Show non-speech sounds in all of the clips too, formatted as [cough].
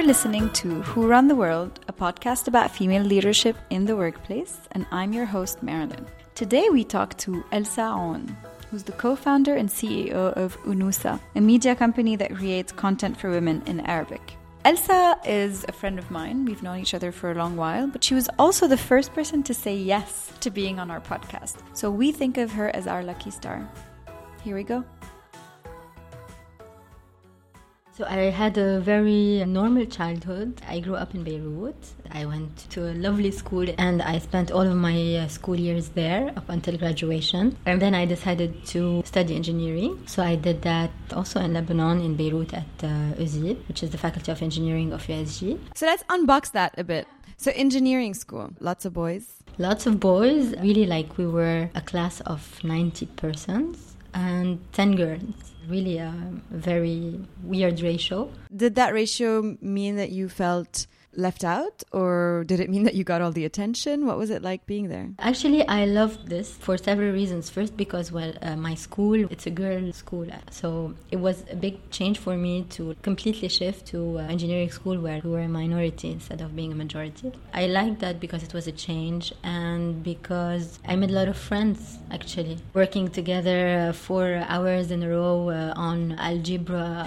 You're listening to Who Run the World, a podcast about female leadership in the workplace, and I'm your host, Marilyn. Today we talk to Elsa On, who's the co founder and CEO of Unusa, a media company that creates content for women in Arabic. Elsa is a friend of mine. We've known each other for a long while, but she was also the first person to say yes to being on our podcast. So we think of her as our lucky star. Here we go. So I had a very normal childhood. I grew up in Beirut. I went to a lovely school and I spent all of my uh, school years there up until graduation. And then I decided to study engineering. So I did that also in Lebanon, in Beirut at uh, which is the Faculty of Engineering of USJ. So let's unbox that a bit. So engineering school, lots of boys. Lots of boys, really like we were a class of 90 persons and 10 girls really a very weird ratio. Did that ratio mean that you felt left out or did it mean that you got all the attention? What was it like being there? Actually i loved this for several reasons. First because well uh, my school it's a girl school so it was a big change for me to completely shift to uh, engineering school where we were a minority instead of being a majority. I liked that because it was a change and because i made a lot of friends actually working together uh, for hours in a row uh, on algebra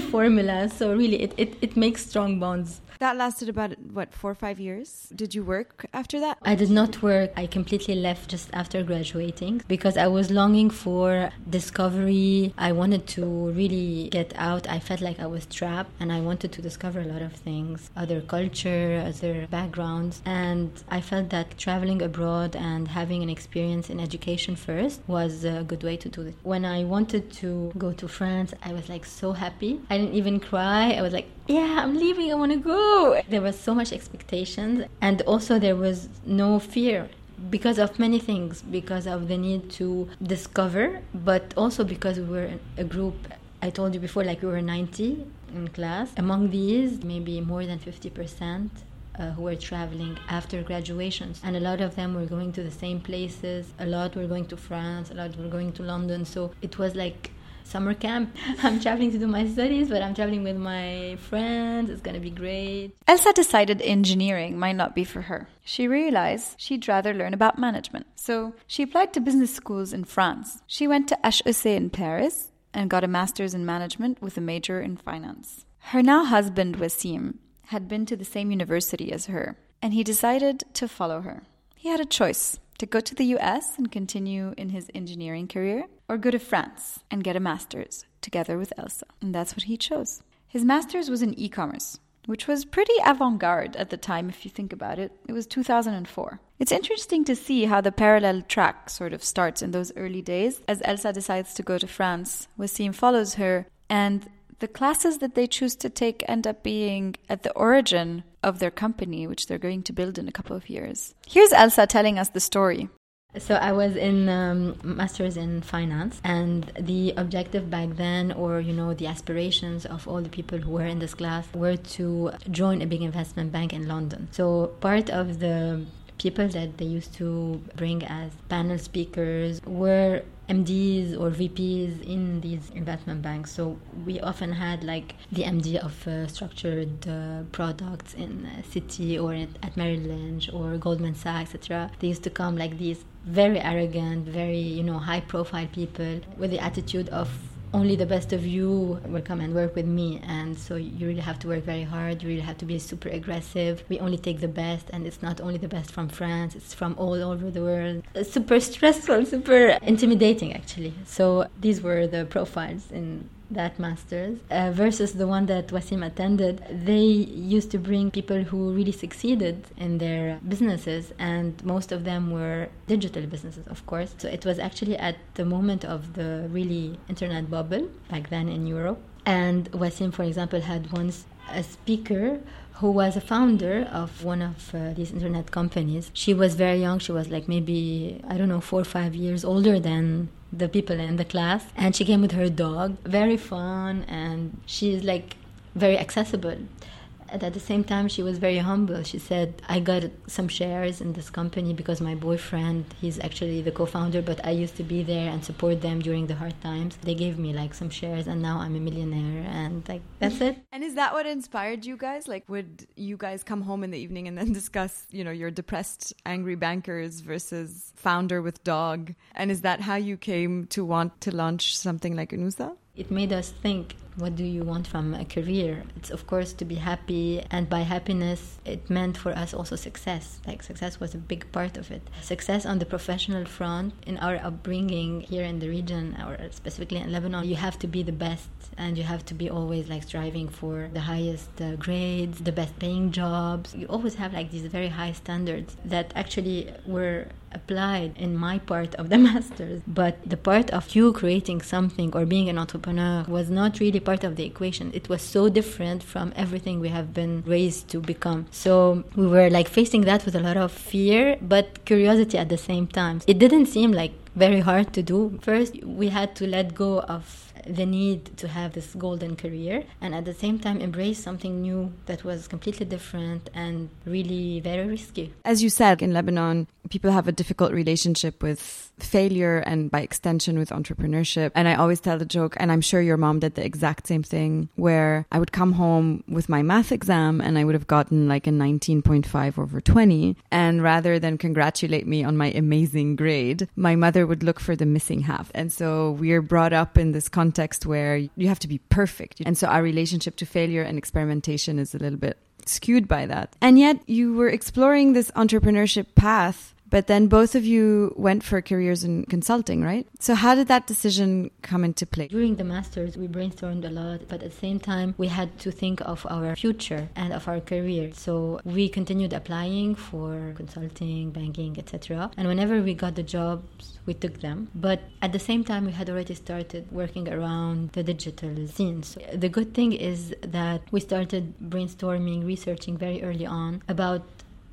[laughs] formulas so really it, it, it makes strong bonds that lasted about, what, four or five years? Did you work after that? I did not work. I completely left just after graduating because I was longing for discovery. I wanted to really get out. I felt like I was trapped and I wanted to discover a lot of things other culture, other backgrounds. And I felt that traveling abroad and having an experience in education first was a good way to do it. When I wanted to go to France, I was like so happy. I didn't even cry. I was like, yeah, I'm leaving. I want to go. There was so much expectations, and also there was no fear because of many things, because of the need to discover, but also because we were a group. I told you before, like we were 90 in class. Among these, maybe more than 50 percent uh, who were traveling after graduations. And a lot of them were going to the same places. A lot were going to France, a lot were going to London. So it was like summer camp. [laughs] I'm traveling to do my studies, but I'm traveling with my friends. It's gonna be great. Elsa decided engineering might not be for her. She realized she'd rather learn about management. So she applied to business schools in France. She went to HEC in Paris and got a master's in management with a major in finance. Her now husband, Wasim, had been to the same university as her, and he decided to follow her. He had a choice to go to the US and continue in his engineering career, or go to France and get a master's together with Elsa. And that's what he chose. His master's was in e commerce, which was pretty avant garde at the time, if you think about it. It was 2004. It's interesting to see how the parallel track sort of starts in those early days. As Elsa decides to go to France, Wasim follows her, and the classes that they choose to take end up being at the origin of their company, which they're going to build in a couple of years. Here's Elsa telling us the story. So I was in um, masters in finance, and the objective back then, or you know, the aspirations of all the people who were in this class, were to join a big investment bank in London. So part of the people that they used to bring as panel speakers were MDs or VPs in these investment banks. So we often had like the MD of uh, structured uh, products in Citi or at, at Merrill Lynch or Goldman Sachs, etc. They used to come like these very arrogant, very you know high profile people with the attitude of only the best of you will come and work with me and so you really have to work very hard you really have to be super aggressive. We only take the best and it's not only the best from france it's from all over the world. It's super stressful [laughs] super intimidating actually. So these were the profiles in that master's uh, versus the one that Wasim attended, they used to bring people who really succeeded in their businesses, and most of them were digital businesses, of course. So it was actually at the moment of the really internet bubble back then in Europe. And Wasim, for example, had once a speaker who was a founder of one of uh, these internet companies. She was very young. She was like maybe, I don't know, four or five years older than the people in the class. And she came with her dog. Very fun. And she's like very accessible. And at the same time, she was very humble. She said, I got some shares in this company because my boyfriend, he's actually the co founder, but I used to be there and support them during the hard times. They gave me like some shares, and now I'm a millionaire. And like, that's it. And is that what inspired you guys? Like, would you guys come home in the evening and then [laughs] discuss, you know, your depressed, angry bankers versus founder with dog? And is that how you came to want to launch something like Unusa? It made us think what do you want from a career? It's of course to be happy, and by happiness, it meant for us also success. Like success was a big part of it. Success on the professional front, in our upbringing here in the region, or specifically in Lebanon, you have to be the best, and you have to be always like striving for the highest uh, grades, the best paying jobs. You always have like these very high standards that actually were applied in my part of the [laughs] masters but the part of you creating something or being an entrepreneur was not really part of the equation. It was so different from everything we have been raised to become. So we were like facing that with a lot of fear, but curiosity at the same time. It didn't seem like very hard to do. First, we had to let go of the need to have this golden career and at the same time embrace something new that was completely different and really very risky. As you said, in Lebanon, people have a difficult relationship with failure and by extension with entrepreneurship. And I always tell the joke, and I'm sure your mom did the exact same thing, where I would come home with my math exam and I would have gotten like a 19.5 over 20. And rather than congratulate me on my amazing grade, my mother would look for the missing half. And so we're brought up in this context where you have to be perfect. And so our relationship to failure and experimentation is a little bit skewed by that. And yet you were exploring this entrepreneurship path but then both of you went for careers in consulting, right? So how did that decision come into play? During the masters, we brainstormed a lot, but at the same time, we had to think of our future and of our career. So we continued applying for consulting, banking, etc. And whenever we got the jobs, we took them. But at the same time, we had already started working around the digital scene. So the good thing is that we started brainstorming, researching very early on about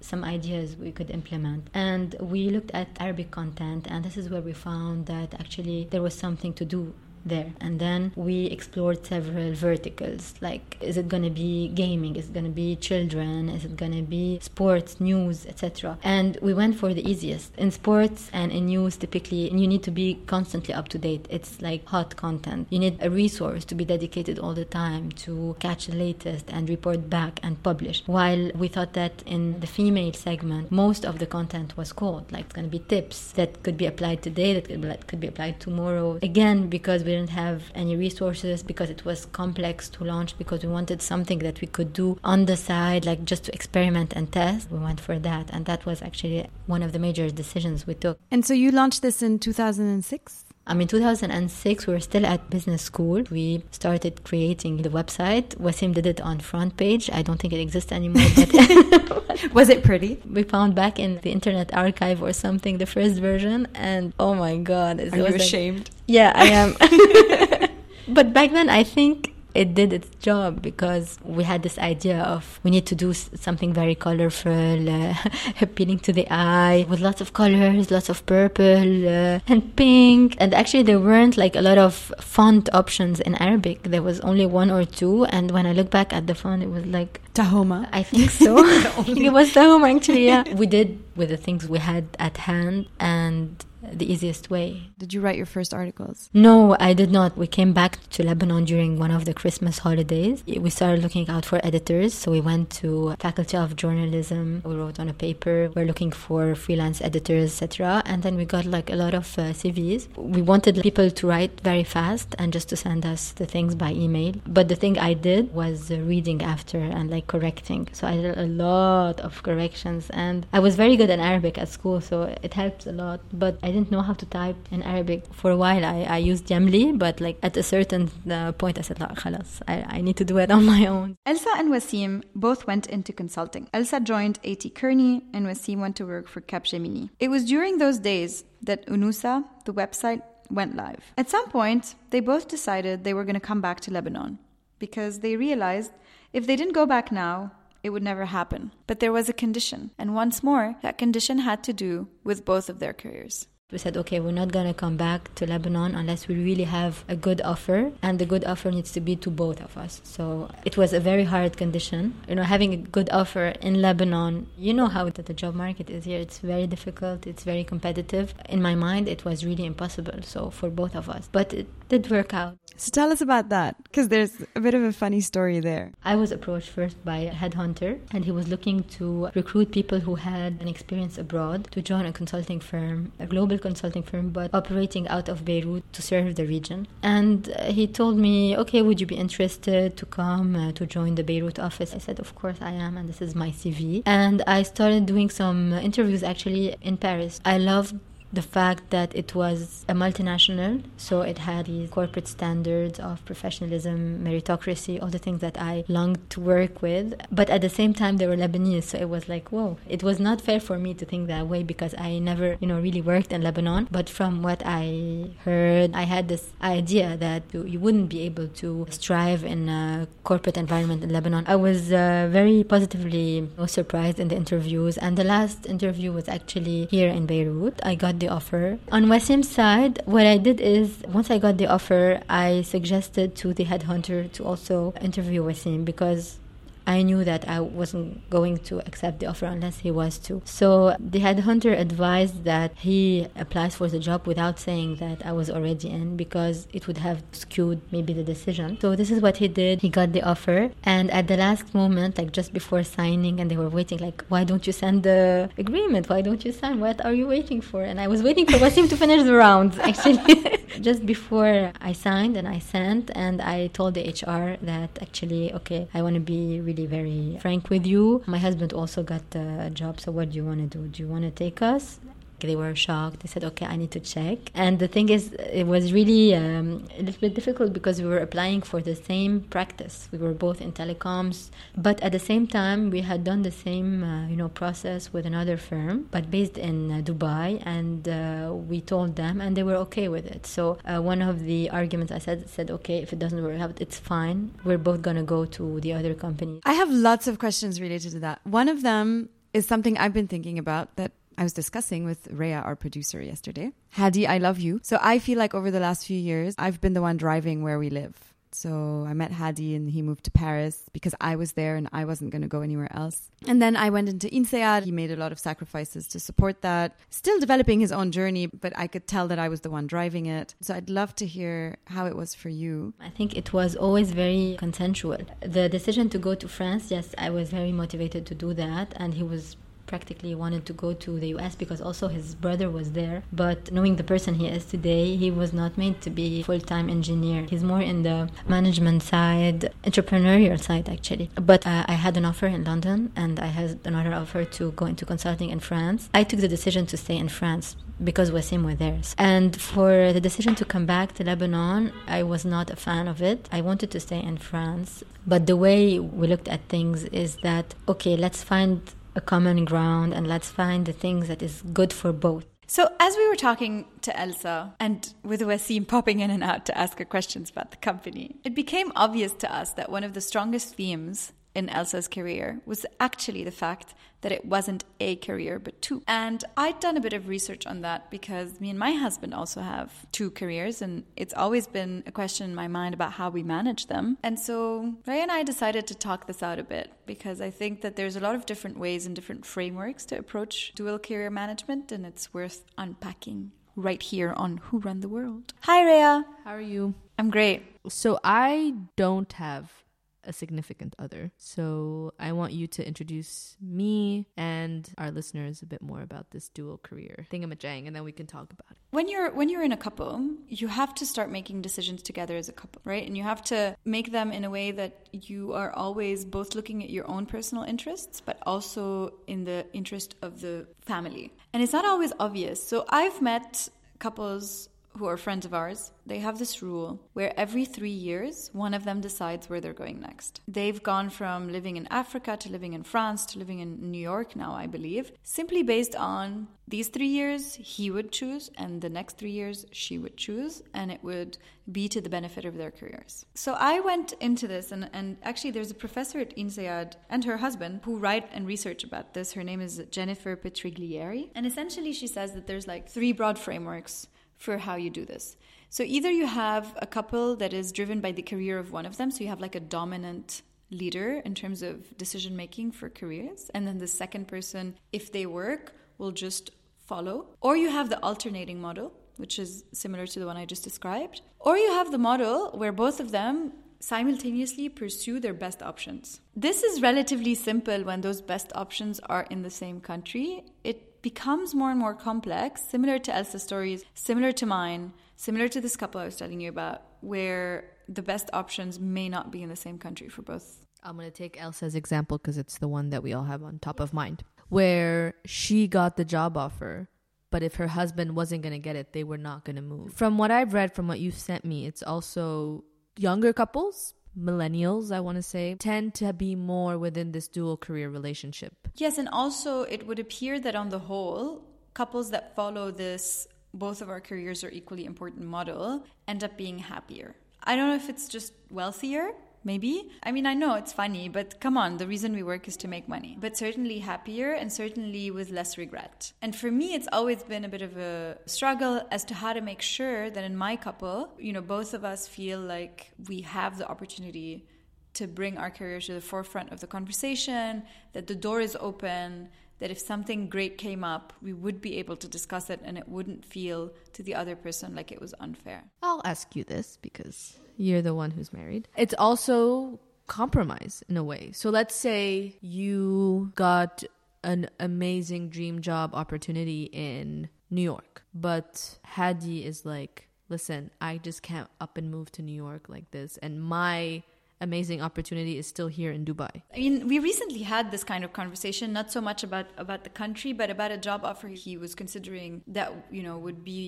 some ideas we could implement. And we looked at Arabic content, and this is where we found that actually there was something to do there. And then we explored several verticals like is it going to be gaming? Is it going to be children? Is it going to be sports, news, etc. And we went for the easiest. In sports and in news, typically, you need to be constantly up to date. It's like hot content. You need a resource to be dedicated all the time to catch the latest and report back and publish. While we thought that in the female segment, most of the content was cold. Like it's going to be tips that could be applied today, that could be applied tomorrow. Again, because we didn't have any resources because it was complex to launch because we wanted something that we could do on the side like just to experiment and test. We went for that and that was actually one of the major decisions we took. And so you launched this in 2006 I mean, 2006, we were still at business school. We started creating the website. Wasim did it on front page. I don't think it exists anymore. But [laughs] was it pretty? We found back in the Internet Archive or something the first version, and oh my god, it Are you ashamed? yeah, I am. [laughs] [laughs] but back then, I think it did its job because we had this idea of we need to do something very colorful, uh, [laughs] appealing to the eye, with lots of colors, lots of purple uh, and pink. And actually, there weren't like a lot of font options in Arabic. There was only one or two. And when I look back at the font, it was like Tahoma. I think so. [laughs] [laughs] it was Tahoma actually. Yeah, we did with the things we had at hand and the easiest way. Did you write your first articles? No, I did not. We came back to Lebanon during one of the Christmas holidays. We started looking out for editors, so we went to Faculty of Journalism. We wrote on a paper. We're looking for freelance editors, etc. And then we got like a lot of uh, CVs. We wanted people to write very fast and just to send us the things by email. But the thing I did was uh, reading after and like correcting. So I did a lot of corrections, and I was very good in Arabic at school, so it helped a lot. But I didn't know how to type in Arabic for a while. I, I used Yamli, but like at a certain uh, point, I said, La, khalas, I, I need to do it on my own. Elsa and Wasim both went into consulting. Elsa joined A.T. Kearney, and Wasim went to work for Capgemini. It was during those days that Unusa, the website, went live. At some point, they both decided they were going to come back to Lebanon because they realized if they didn't go back now, it would never happen. But there was a condition, and once more, that condition had to do with both of their careers. We said, okay, we're not going to come back to Lebanon unless we really have a good offer, and the good offer needs to be to both of us. So it was a very hard condition. You know, having a good offer in Lebanon, you know how the job market is here. It's very difficult, it's very competitive. In my mind, it was really impossible. So for both of us, but it did work out. So tell us about that, because there's a bit of a funny story there. I was approached first by a headhunter, and he was looking to recruit people who had an experience abroad to join a consulting firm, a global consulting firm, but operating out of Beirut to serve the region. And uh, he told me, okay, would you be interested to come uh, to join the Beirut office? I said, of course I am, and this is my CV. And I started doing some interviews actually in Paris. I loved the fact that it was a multinational, so it had these corporate standards of professionalism, meritocracy, all the things that I longed to work with. But at the same time, they were Lebanese, so it was like, whoa, it was not fair for me to think that way because I never, you know, really worked in Lebanon. But from what I heard, I had this idea that you wouldn't be able to strive in a corporate environment in Lebanon. I was uh, very positively surprised in the interviews, and the last interview was actually here in Beirut. I got the offer. On Wasim's side, what I did is once I got the offer, I suggested to the headhunter to also interview Wasim because I knew that I wasn't going to accept the offer unless he was to. So the headhunter advised that he applies for the job without saying that I was already in because it would have skewed maybe the decision. So this is what he did. He got the offer and at the last moment, like just before signing and they were waiting like, why don't you send the agreement? Why don't you sign? What are you waiting for? And I was waiting for Wasim to finish the rounds [laughs] actually. [laughs] just before I signed and I sent and I told the HR that actually, okay, I want to be really really very frank with you. My husband also got a job, so what do you want to do? Do you want to take us? They were shocked. They said, okay, I need to check. And the thing is, it was really um, a little bit difficult because we were applying for the same practice. We were both in telecoms, but at the same time, we had done the same, uh, you know, process with another firm, but based in uh, Dubai. And uh, we told them, and they were okay with it. So uh, one of the arguments I said said, okay, if it doesn't work out, it's fine. We're both gonna go to the other company. I have lots of questions related to that. One of them is something I've been thinking about that I was discussing with Rhea, our producer, yesterday. Hadi, I love you. So I feel like over the last few years, I've been the one driving where we live. So I met Hadi and he moved to Paris because I was there and I wasn't going to go anywhere else. And then I went into INSEAD. He made a lot of sacrifices to support that, still developing his own journey, but I could tell that I was the one driving it. So I'd love to hear how it was for you. I think it was always very consensual. The decision to go to France, yes, I was very motivated to do that. And he was practically wanted to go to the US because also his brother was there. But knowing the person he is today, he was not made to be full-time engineer. He's more in the management side, entrepreneurial side actually. But uh, I had an offer in London and I had another offer to go into consulting in France. I took the decision to stay in France because Wasim were there. And for the decision to come back to Lebanon, I was not a fan of it. I wanted to stay in France. But the way we looked at things is that, okay, let's find a common ground and let's find the things that is good for both. So, as we were talking to Elsa and with Wasim popping in and out to ask her questions about the company, it became obvious to us that one of the strongest themes in Elsa's career was actually the fact that it wasn't a career but two. And I'd done a bit of research on that because me and my husband also have two careers and it's always been a question in my mind about how we manage them. And so Rhea and I decided to talk this out a bit because I think that there's a lot of different ways and different frameworks to approach dual career management and it's worth unpacking right here on Who Run the World. Hi Rhea. How are you? I'm great. So I don't have a significant other. So I want you to introduce me and our listeners a bit more about this dual career thingamajang, and then we can talk about it. When you're when you're in a couple, you have to start making decisions together as a couple, right? And you have to make them in a way that you are always both looking at your own personal interests, but also in the interest of the family. And it's not always obvious. So I've met couples who are friends of ours, they have this rule where every three years, one of them decides where they're going next. They've gone from living in Africa to living in France to living in New York now, I believe, simply based on these three years he would choose, and the next three years she would choose, and it would be to the benefit of their careers. So I went into this, and, and actually, there's a professor at INSEAD and her husband who write and research about this. Her name is Jennifer Petriglieri, and essentially, she says that there's like three broad frameworks for how you do this. So either you have a couple that is driven by the career of one of them, so you have like a dominant leader in terms of decision making for careers, and then the second person, if they work, will just follow. Or you have the alternating model, which is similar to the one I just described. Or you have the model where both of them simultaneously pursue their best options. This is relatively simple when those best options are in the same country. It becomes more and more complex, similar to Elsa's stories, similar to mine, similar to this couple I was telling you about, where the best options may not be in the same country for both. I'm going to take Elsa's example because it's the one that we all have on top of mind, where she got the job offer. But if her husband wasn't going to get it, they were not going to move. From what I've read, from what you've sent me, it's also younger couples millennials, I want to say, tend to be more within this dual career relationship. Yes, and also it would appear that on the whole, couples that follow this both of our careers are equally important model end up being happier. I don't know if it's just wealthier maybe. I mean, I know it's funny, but come on, the reason we work is to make money. But certainly happier and certainly with less regret. And for me, it's always been a bit of a struggle as to how to make sure that in my couple, you know, both of us feel like we have the opportunity to bring our careers to the forefront of the conversation, that the door is open, that if something great came up, we would be able to discuss it and it wouldn't feel to the other person like it was unfair. I'll ask you this because you're the one who's married. It's also compromise in a way. So let's say you got an amazing dream job opportunity in New York, but Hadi is like, listen, I just can't up and move to New York like this. And my amazing opportunity is still here in Dubai. I mean, we recently had this kind of conversation, not so much about about the country, but about a job offer he was considering that you know would be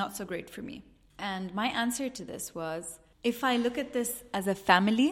not so great for me. And my answer to this was if I look at this as a family,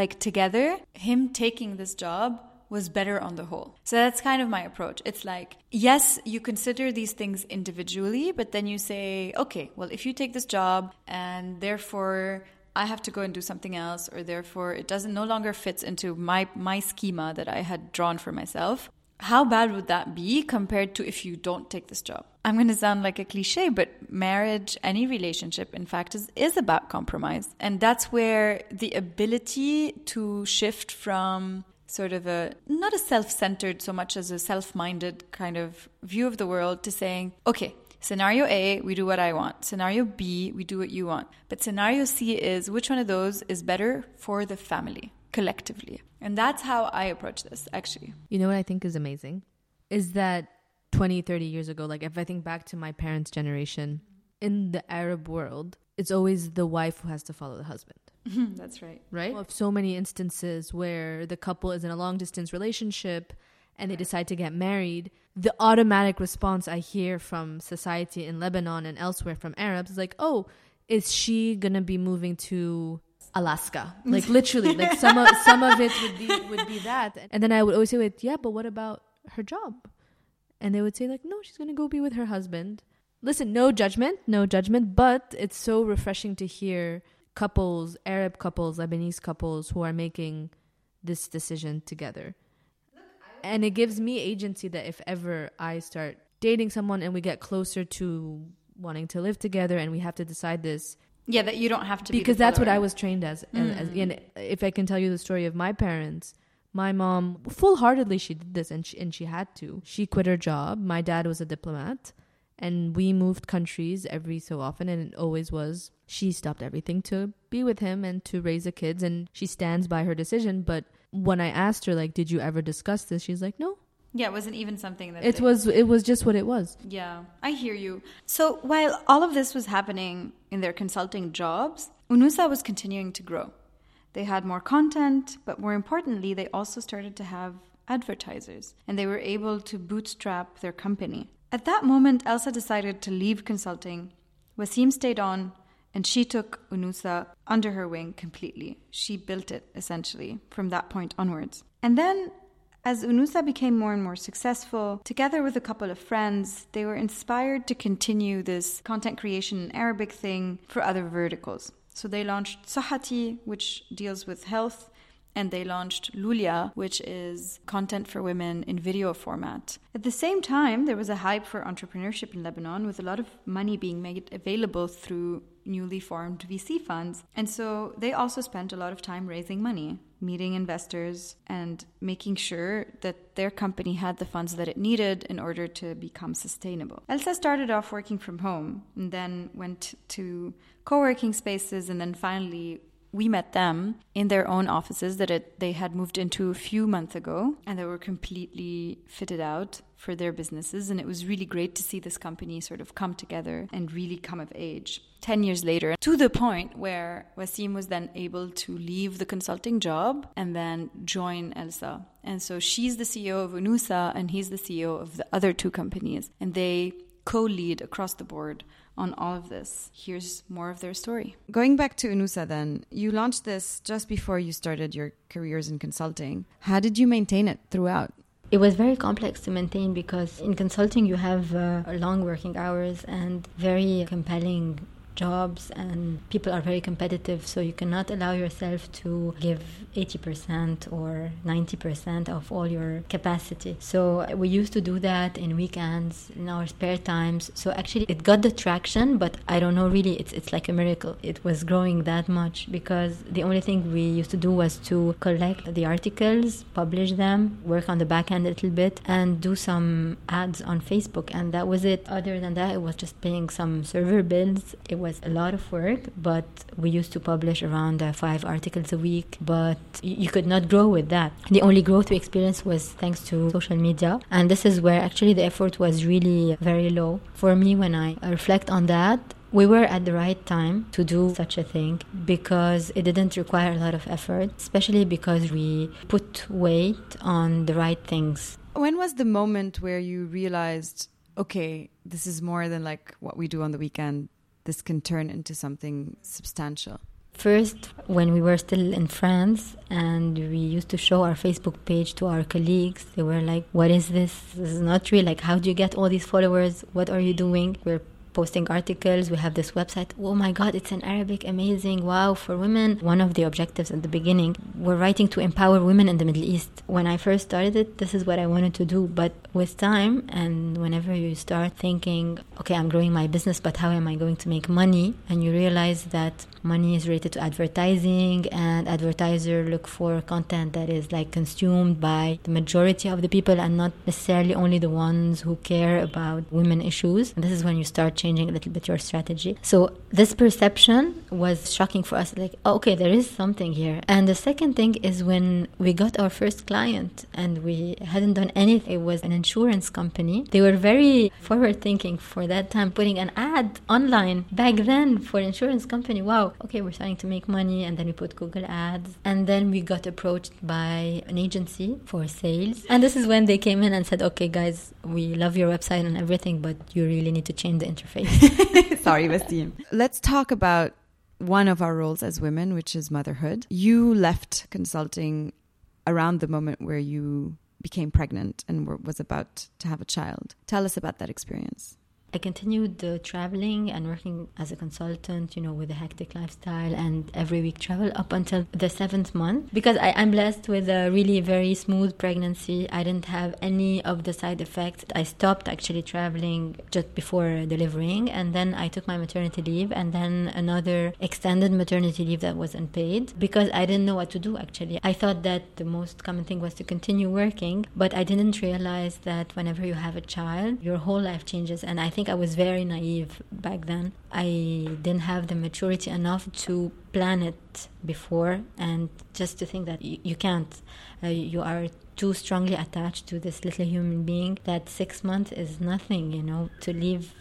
like together, him taking this job was better on the whole. So that's kind of my approach. It's like, yes, you consider these things individually, but then you say, okay, well, if you take this job and therefore I have to go and do something else, or therefore it doesn't no longer fits into my my schema that I had drawn for myself how bad would that be compared to if you don't take this job? I'm going to sound like a cliche, but marriage, any relationship, in fact, is, is about compromise. And that's where the ability to shift from sort of a not a self centered so much as a self minded kind of view of the world to saying, okay, Scenario A, we do what I want. Scenario B, we do what you want. But scenario C is which one of those is better for the family? collectively. And that's how I approach this, actually. You know what I think is amazing? Is that 20, 30 years ago, like if I think back to my parents' generation, in the Arab world, it's always the wife who has to follow the husband. [laughs] that's right. Right? Of so many instances where the couple is in a long distance relationship and they decide to get married, the automatic response I hear from society in Lebanon and elsewhere from Arabs is like, oh, is she gonna be moving to Alaska. [laughs] Like literally, like some of some of it would be would be that. And then I would always say, "Wait, yeah, but what about her job?" And they would say, "Like, no, she's gonna go be with her husband." Listen, no judgment, no judgment, but it's so refreshing to hear couples, Arab couples, Lebanese couples who are making this decision together. And it gives me agency that if ever I start dating someone and we get closer to wanting to live together and we have to decide this yeah, that you don't have to because be that's what I was trained as. And, as. Mm. and if I can tell you the story of my parents, my mom full heartedly she did this, and she and she had to. She quit her job. My dad was a diplomat, and we moved countries every so often, and it always was she stopped everything to be with him and to raise the kids, and she stands by her decision. But when I asked her, like, did you ever discuss this? She's like, no, yeah, it wasn't even something that it they, was. It was just what it was. Yeah, I hear you. So while all of this was happening in their consulting jobs, Unusa was continuing to grow. They had more content, but more importantly, they also started to have advertisers, and they were able to bootstrap their company. At that moment, Elsa decided to leave consulting Wasim stayed on and she took Unusa under her wing completely. She built it essentially from that point onwards. And then as Unusa became more and more successful, together with a couple of friends, they were inspired to continue this content creation in Arabic thing for other verticals. So they launched Sahati, which deals with health, and they launched Lulia, which is content for women in video format. At the same time, there was a hype for entrepreneurship in Lebanon with a lot of money being made available through newly formed VC funds. And so they also spent a lot of time raising money, meeting investors, and making sure that their company had the funds that it needed in order to become sustainable. Elsa started off working from home and then went to co working spaces and then finally we met them in their own offices that it, they had moved into a few months ago and they were completely fitted out for their businesses and it was really great to see this company sort of come together and really come of age 10 years later to the point where Wasim was then able to leave the consulting job and then join Elsa and so she's the CEO of Unusa and he's the CEO of the other two companies and they co-lead across the board on all of this. Here's more of their story. Going back to Unusa, then, you launched this just before you started your careers in consulting. How did you maintain it throughout? It was very complex to maintain because in consulting you have uh, long working hours and very compelling jobs and people are very competitive so you cannot allow yourself to give 80% or 90% of all your capacity. So we used to do that in weekends in our spare times. So actually it got the traction but i don't know really it's it's like a miracle. It was growing that much because the only thing we used to do was to collect the articles publish them work on the back end a little bit and do some ads on facebook. And that was it. Other than that it was just paying some server bills. It was a lot of work, but we used to publish around uh, five articles a week, but you could not grow with that. The only growth we experienced was thanks to social media, and this is where actually the effort was really very low. For me, when I reflect on that, we were at the right time to do such a thing because it didn't require a lot of effort, especially because we put weight on the right things. When was the moment where you realized, okay, this is more than like what we do on the weekend? This can turn into something substantial? First, when we were still in France and we used to show our Facebook page to our colleagues, they were like, What is this? This is not real. Like, how do you get all these followers? What are you doing? We're posting articles. We have this website. Oh my God, it's in Arabic. Amazing. Wow, for women. One of the objectives at the beginning, we're writing to empower women in the Middle East. When I first started it, this is what I wanted to do. But with time, and whenever you start thinking, okay, I'm growing my business, but how am I going to make money? And you realize that money is related to advertising, and advertisers look for content that is like consumed by the majority of the people and not necessarily only the ones who care about women issues. And this is when you start changing a little bit your strategy. So this perception was shocking for us. Like, oh, okay, there is something here. And the second thing is when we got our first client and we hadn't done anything. It was an insurance company. They were very forward thinking for that time, putting an ad online back then for insurance company. Wow, okay, we're starting to make money. And then we put Google ads. And then we got approached by an agency for sales. And this is when they came in and said, okay, guys, we love your website and everything, but you really need to change the interface face. [laughs] Sorry, [laughs] Wasim. Let's talk about one of our roles as women, which is motherhood. You left consulting around the moment where you became pregnant and were, was about to have a child. Tell us about that experience. I continued uh, traveling and working as a consultant, you know, with a hectic lifestyle and every week travel up until the seventh month because I, am blessed with a really very smooth pregnancy. I didn't have any of the side effects. I stopped actually traveling just before delivering and then I took my maternity leave and then another extended maternity leave that was unpaid because I didn't know what to do actually. I thought that the most common thing was to continue working, but I didn't realize that whenever you have a child, your whole life changes and I think think I was very naive back then. I didn't have the maturity enough to plan it before and just to think that you, you can't. Uh, you are too strongly attached to this little human being that six months is nothing, you know, to leave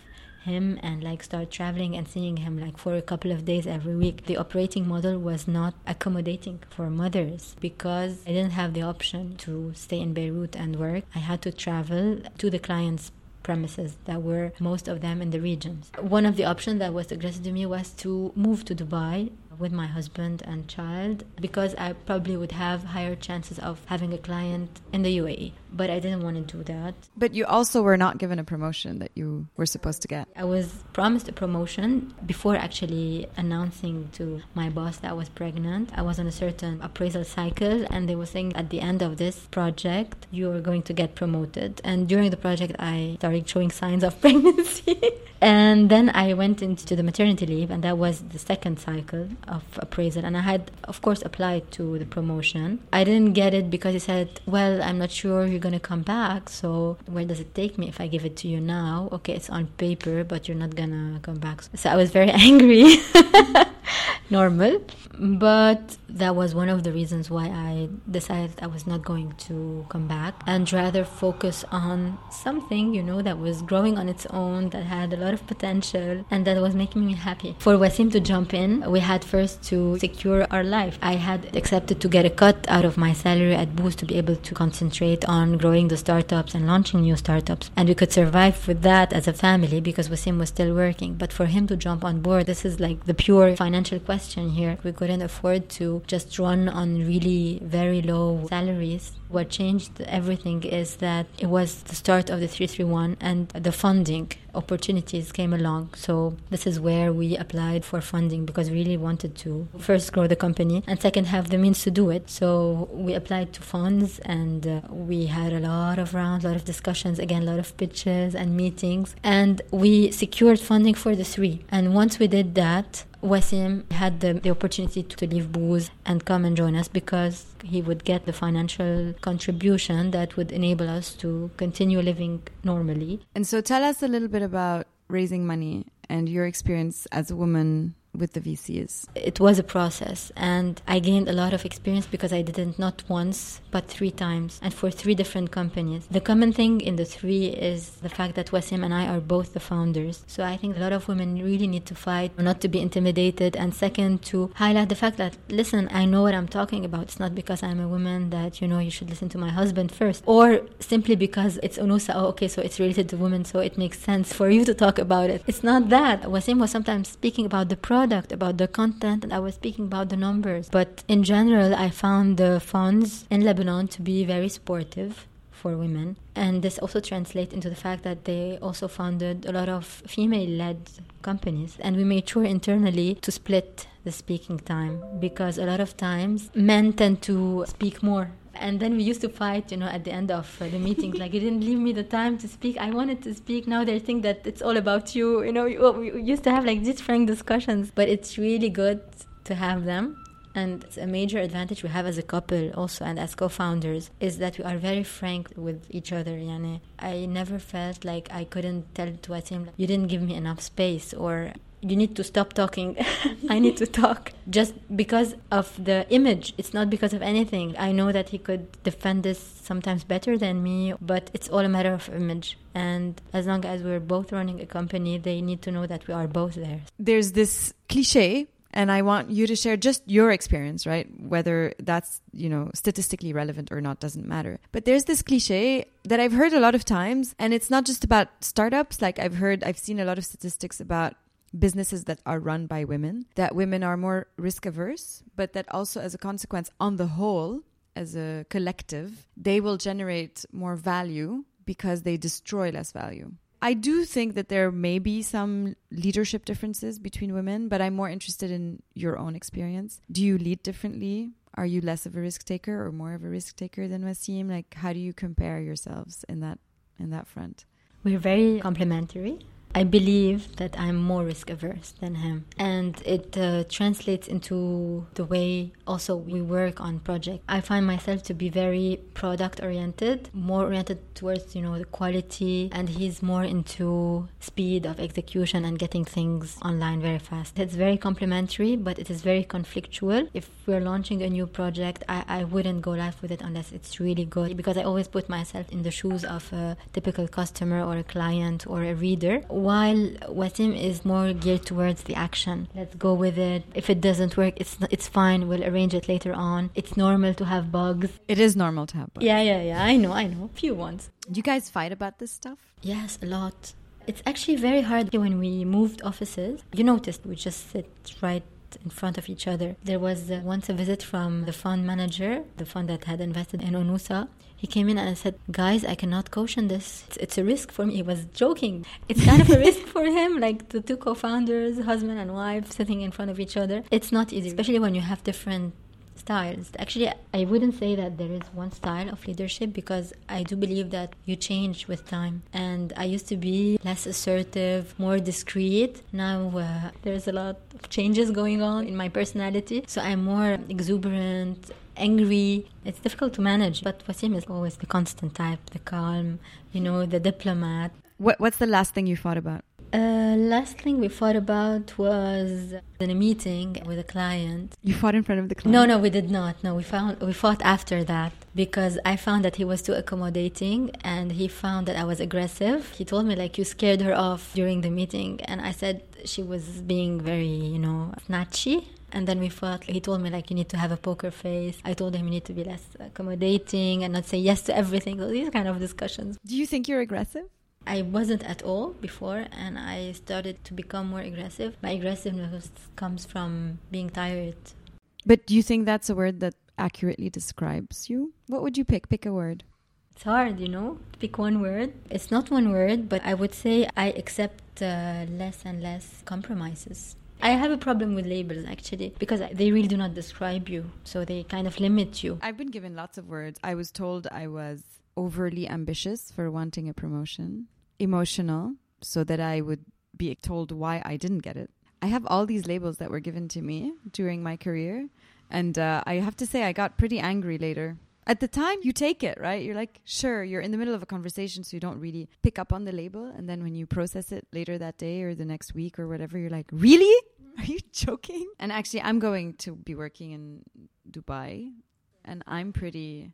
him and like start traveling and seeing him like for a couple of days every week. The operating model was not accommodating for mothers because I didn't have the option to stay in Beirut and work. I had to travel to the client's premises that were most of them in the regions. One of the options that was suggested to me was to move to Dubai with my husband and child because I probably would have higher chances of having a client in the UAE. But I didn't want to do that. But you also were not given a promotion that you were supposed to get. I was promised a promotion before actually announcing to my boss that I was pregnant. I was on a certain appraisal cycle, and they were saying at the end of this project, you are going to get promoted. And during the project, I started showing signs of [laughs] pregnancy. and then I went into the maternity leave, and that was the second cycle of appraisal. And I had, of course, applied to the promotion. I didn't get it because he said, Well, I'm not sure you're going to come back. So where does it take me if I give it to you now? Okay, it's on paper, but you're not going to come back. So I was very [laughs] angry. [laughs] Normal. But that was one of the reasons why I decided I was not going to come back and rather focus on something, you know, that was growing on its own, that had a lot of potential, and that was making me happy. For Wasim to jump in, we had first to secure our life. I had accepted to get a cut out of my salary at Booz to be able to concentrate on growing the startups and launching new startups. And we could survive with that as a family because Wasim was still working. But for him to jump on board, this is like the pure financial question here. We couldn't afford to just run on really very low salaries. What changed everything is that it was the start of the 331 and the funding opportunities came along. So this is where we applied for funding because we really wanted to first grow the company and second have the means to do it. So we applied to funds and uh, we had a lot of rounds, a lot of discussions, again, a lot of pitches and meetings. And we secured funding for the three. And once we did that, Wasim had the, the opportunity to leave Booz and come and join us because he would get the financial contribution that would enable us to continue living normally. And so tell us a little bit about raising money and your experience as a woman with the VCs? It was a process, and I gained a lot of experience because I did it not once but three times, and for three different companies. The common thing in the three is the fact that Wasim and I are both the founders. So I think a lot of women really need to fight not to be intimidated, and second, to highlight the fact that listen, I know what I'm talking about. It's not because I'm a woman that you know you should listen to my husband first, or simply because it's Unusa. Oh, okay, so it's related to women, so it makes sense for you to talk about it. It's not that. Wasim was sometimes speaking about the product product, about the content, and I was speaking about the numbers. But in general, I found the funds in Lebanon to be very supportive for women. And this also translates into the fact that they also founded a lot of female led companies. And we made sure internally to split the speaking time because a lot of times men tend to speak more and then we used to fight you know at the end of uh, the meetings. Like you didn't leave me the time to speak. I wanted to speak. Now they think that it's all about you. You know we, we used to have like these frank discussions. But it's really good to have them. And it's a major advantage we have as a couple also and as co-founders is that we are very frank with each other yani i never felt like i couldn't tell to Wasim you didn't give me enough space or you need to stop talking. [laughs] I need to talk. Just because of the image. It's not because of anything. I know that he could defend this sometimes better than me, but it's all a matter of image. And as long as we're both running a company, they need to know that we are both there. There's this cliche and I want you to share just your experience, right? Whether that's, you know, statistically relevant or not doesn't matter. But there's this cliche that I've heard a lot of times, and it's not just about startups. Like I've heard, I've seen a lot of statistics about businesses that are run by women, that women are more risk averse, but that also, as a consequence, on the whole, as a collective, they will generate more value because they destroy less value. I do think that there may be some leadership differences between women, but I'm more interested in your own experience. Do you lead differently? Are you less of a risk taker or more of a risk taker than Wasim? Like, how do you compare yourselves in that in that front? We're very complementary. I believe that I'm more risk averse than him. And it uh, translates into the way also we work on projects. I find myself to be very product oriented, more oriented towards, you know, the quality, and he's more into speed of execution and getting things online very fast. It's very complementary, but it is very conflictual. If we're launching a new project, I, I wouldn't go live with it unless it's really good because I always put myself in the shoes of a typical customer or a client or a reader while Wasim is more geared towards the action. Let's go with it. If it doesn't work, it's it's fine. We'll arrange it later on. It's normal to have bugs. It is normal to have bugs. Yeah, yeah, yeah. I know, I know. Few ones. Do you guys fight about this stuff? Yes, a lot. It's actually very hard when we moved offices. You noticed we just sit right in front of each other. There was uh, once a visit from the fund manager, the fund that had invested in Unusa. He came in and said, Guys, I cannot caution this. It's, it's a risk for me. He was joking. It's kind of a [laughs] risk for him, like the two co founders, husband and wife, sitting in front of each other. It's not easy, especially when you have different styles. Actually, I wouldn't say that there is one style of leadership because I do believe that you change with time. And I used to be less assertive, more discreet. Now uh, there's a lot of changes going on in my personality. So I'm more exuberant, angry. It's difficult to manage. But Wasim is always the constant type, the calm, you know, the diplomat. What, what's the last thing you fought about? Uh, last thing we fought about was in a meeting with a client. You fought in front of the client? No, no, we did not. No, we found we fought after that because I found that he was too accommodating and he found that I was aggressive. He told me like you scared her off during the meeting, and I said she was being very, you know, snatchy. And then we fought. He told me like you need to have a poker face. I told him you need to be less accommodating and not say yes to everything. So these kind of discussions. Do you think you're aggressive? I wasn't at all before, and I started to become more aggressive. My aggressiveness comes from being tired. But do you think that's a word that accurately describes you? What would you pick? Pick a word. It's hard, you know, pick one word. It's not one word, but I would say I accept uh, less and less compromises. I have a problem with labels actually because they really do not describe you, so they kind of limit you. I've been given lots of words. I was told I was overly ambitious for wanting a promotion, emotional, so that I would be told why I didn't get it. I have all these labels that were given to me during my career, and uh, I have to say, I got pretty angry later. At the time, you take it, right? You're like, sure, you're in the middle of a conversation, so you don't really pick up on the label. And then when you process it later that day or the next week or whatever, you're like, really? [laughs] Are you joking? And actually, I'm going to be working in Dubai, and I'm pretty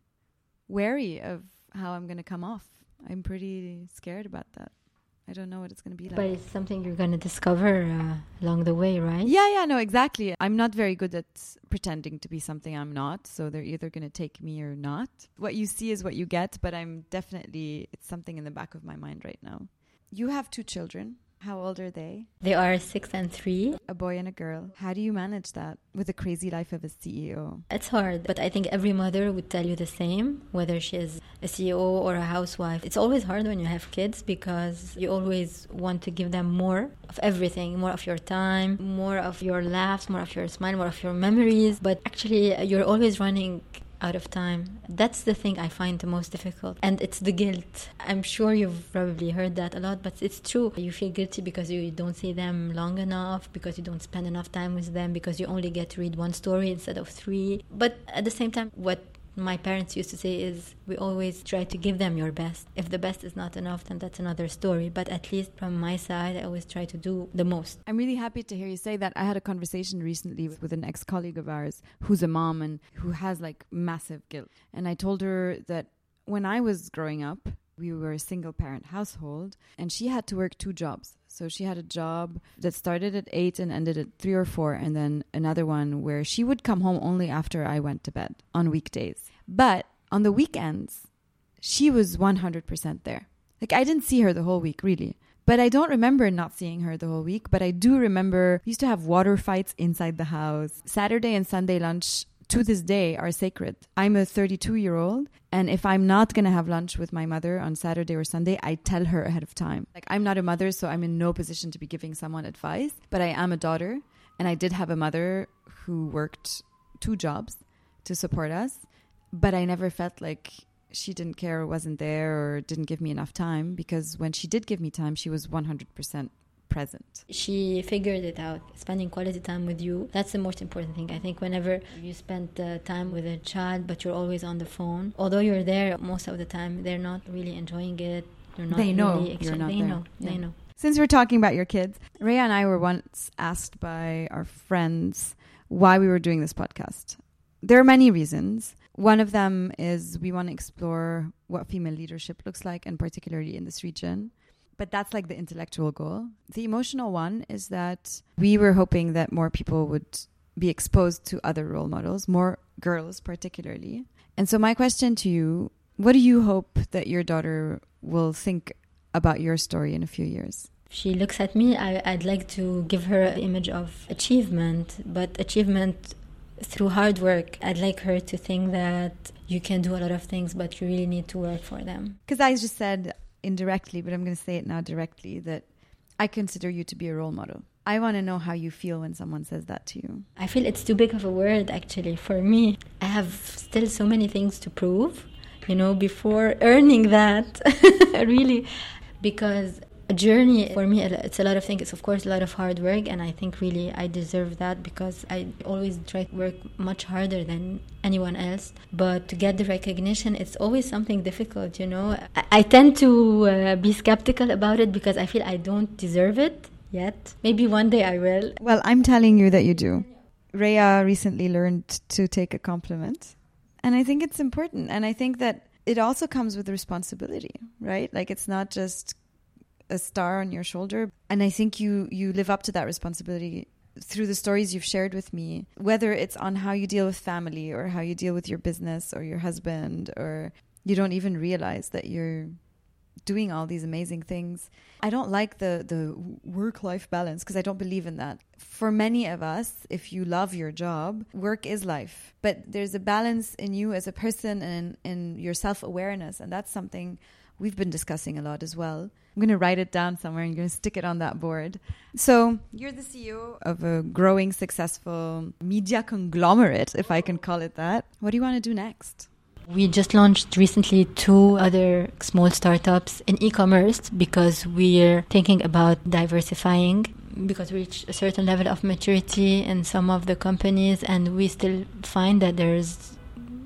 wary of how I'm going to come off. I'm pretty scared about that. I don't know what it's going to be like. But it's something you're going to discover uh, along the way, right? Yeah, yeah, no, exactly. I'm not very good at pretending to be something I'm not. So they're either going to take me or not. What you see is what you get, but I'm definitely, it's something in the back of my mind right now. You have two children. How old are they? They are six and three. A boy and a girl. How do you manage that with the crazy life of a CEO? It's hard, but I think every mother would tell you the same, whether she is a CEO or a housewife. It's always hard when you have kids because you always want to give them more of everything more of your time, more of your laughs, more of your smile, more of your memories. But actually, you're always running out of time. That's the thing I find the most difficult. And it's the guilt. I'm sure you've probably heard that a lot, but it's true. You feel guilty because you don't see them long enough, because you don't spend enough time with them, because you only get to read one story instead of three. But at the same time, what my parents used to say is we always try to give them your best. If the best is not enough, then that's another story. But at least from my side, I always try to do the most. I'm really happy to hear you say that. I had a conversation recently with, an ex colleague of ours who's a mom and who has like massive guilt. And I told her that when I was growing up, we were a single parent household and she had to work two jobs. So she had a job that started at eight and ended at three or four, and then another one where she would come home only after I went to bed on weekdays. But on the weekends, she was 100% there. Like I didn't see her the whole week, really. But I don't remember not seeing her the whole week. But I do remember we used to have water fights inside the house. Saturday and Sunday lunch to this day are sacred. I'm a 32 year old, and if I'm not to have lunch with my mother on Saturday or Sunday, I tell her ahead of time. Like, I'm not a mother, so I'm in no position to be giving someone advice, but I am a daughter, and I did have a mother who worked two jobs to support us, but I never felt like she didn't care or wasn't there or didn't give me enough time because when she did give me time, she was 100% present. She figured it out. Spending quality time with you, that's the most important thing. I think whenever you spend uh, time with a child, but you're always on the phone, although you're there most of the time, they're not really enjoying it. You're not they know really you're not They there. know. Yeah. They know. Since we're talking about your kids, Rhea and I were once asked by our friends why we were doing this podcast. There are many reasons. One of them is we want to explore what female leadership looks like, and particularly in this region. But that's like the intellectual goal. The emotional one is that we were hoping that more people would be exposed to other role models, more girls particularly. And so, my question to you what do you hope that your daughter will think about your story in a few years? If she looks at me, I, I'd like to give her an image of achievement, but achievement through hard work. I'd like her to think that you can do a lot of things, but you really need to work for them. Because I just said indirectly, but I'm going to say it now directly that I consider you to be a role model. I want to know how you feel when someone says that to you. I feel it's too big of a word, actually, for me. I have still so many things to prove, you know, before earning that, [laughs] really, because a journey for me it's a lot of things. It's of course a lot of hard work and i think really i deserve that because i always try to work much harder than anyone else. But to get the recognition it's always something difficult you know? I, I tend to uh, be skeptical about it because i feel i don't deserve it yet. Maybe one day i will. Well i'm telling you that you do. Rhea recently learned to take a compliment and i think it's important and i think that it also comes with responsibility right? Like it's not just a star on your shoulder. And i think you you live up to that responsibility through the stories you've shared with me whether it's on how you deal with family or how you deal with your business or your husband or you don't even realize that you're doing all these amazing things. I don't like the the work life balance because i don't believe in that. For many of us if you love your job work is life. But there's a balance in you as a person and in your self awareness and that's something we've been discussing a lot as well. I'm going to write it down somewhere and going to stick it on that board. So, you're the CEO of a growing, successful media conglomerate, if I can call it that. What do you want to do next? We just launched recently two other small startups in e commerce because we're thinking about diversifying because we reach a certain level of maturity in some of the companies and we still find that there's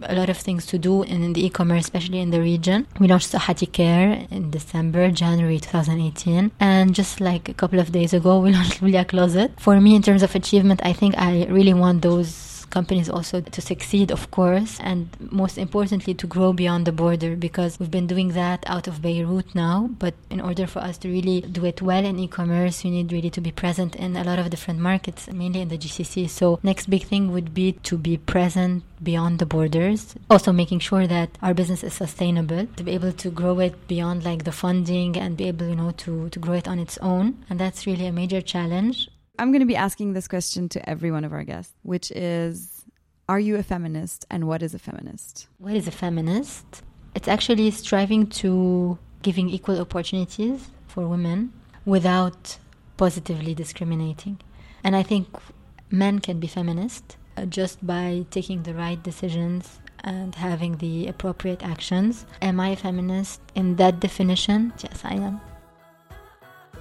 a lot of things to do in, the e-commerce, especially in the region. We launched Sahati Care in December, January 2018, and just like a couple of days ago, we [laughs] launched Lulia Closet. For me, in terms of achievement, I think I really want those companies also to succeed, of course, and most importantly, to grow beyond the border because we've been doing that out of Beirut now. But in order for us to really do it well in e commerce, you need really to be present in a lot of different markets, mainly in the GCC. So, next big thing would be to be present beyond the borders. Also, making sure that our business is sustainable, to be able to grow it beyond like the funding and be able, you know, to, to grow it on its own. And that's really a major challenge. I'm going to be asking this question to every one of our guests, which is Are you a feminist and what is a feminist? What is a feminist? It's actually striving to giving equal opportunities for women without positively discriminating. And I think men can be feminist uh, just by taking the right decisions and having the appropriate actions. Am I a feminist in that definition? Yes, I am.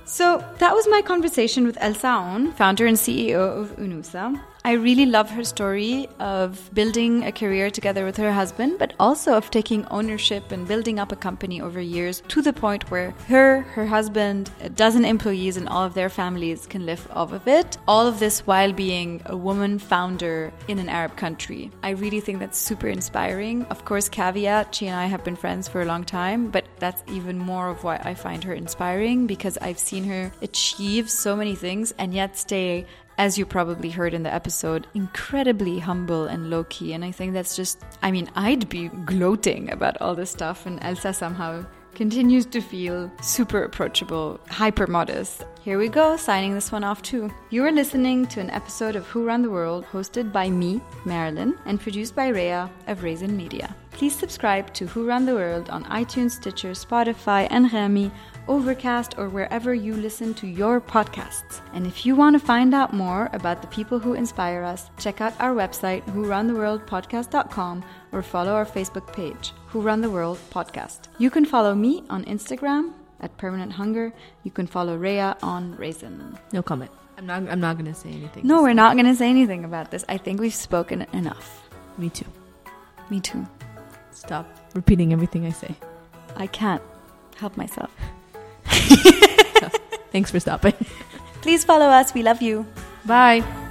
So that was my conversation with Elsa Aoun, founder and CEO of Unusa. I really love her story of building a career together with her husband, but also of taking ownership and building up a company over years to the point where her, her husband, a dozen employees, and all of their families can live off of it. All of this while being a woman founder in an Arab country. I really think that's super inspiring. Of course, caveat, she and I have been friends for a long time, but that's even more of why I find her inspiring because I've seen her achieve so many things and yet stay as you probably heard in the episode, incredibly humble and low key. And I think that's just, I mean, I'd be gloating about all this stuff, and Elsa somehow continues to feel super approachable, hyper modest. Here we go, signing this one off too. You are listening to an episode of Who Run the World hosted by me, Marilyn, and produced by Rhea of Raisin Media. Please subscribe to Who Run the World on iTunes, Stitcher, Spotify, and Remi Overcast, or wherever you listen to your podcasts. And if you want to find out more about the people who inspire us, check out our website, whoruntheworldpodcast.com, or follow our Facebook page, Who Run the World Podcast. You can follow me on Instagram at Permanent Hunger. You can follow Rhea on Raisin. No comment. I'm not. I'm not gonna say anything. No, we're not gonna say anything about this. I think we've spoken enough. Me too. Me too. Stop repeating everything I say. I can't help myself. [laughs] Thanks for stopping. Please follow us. We love you. Bye.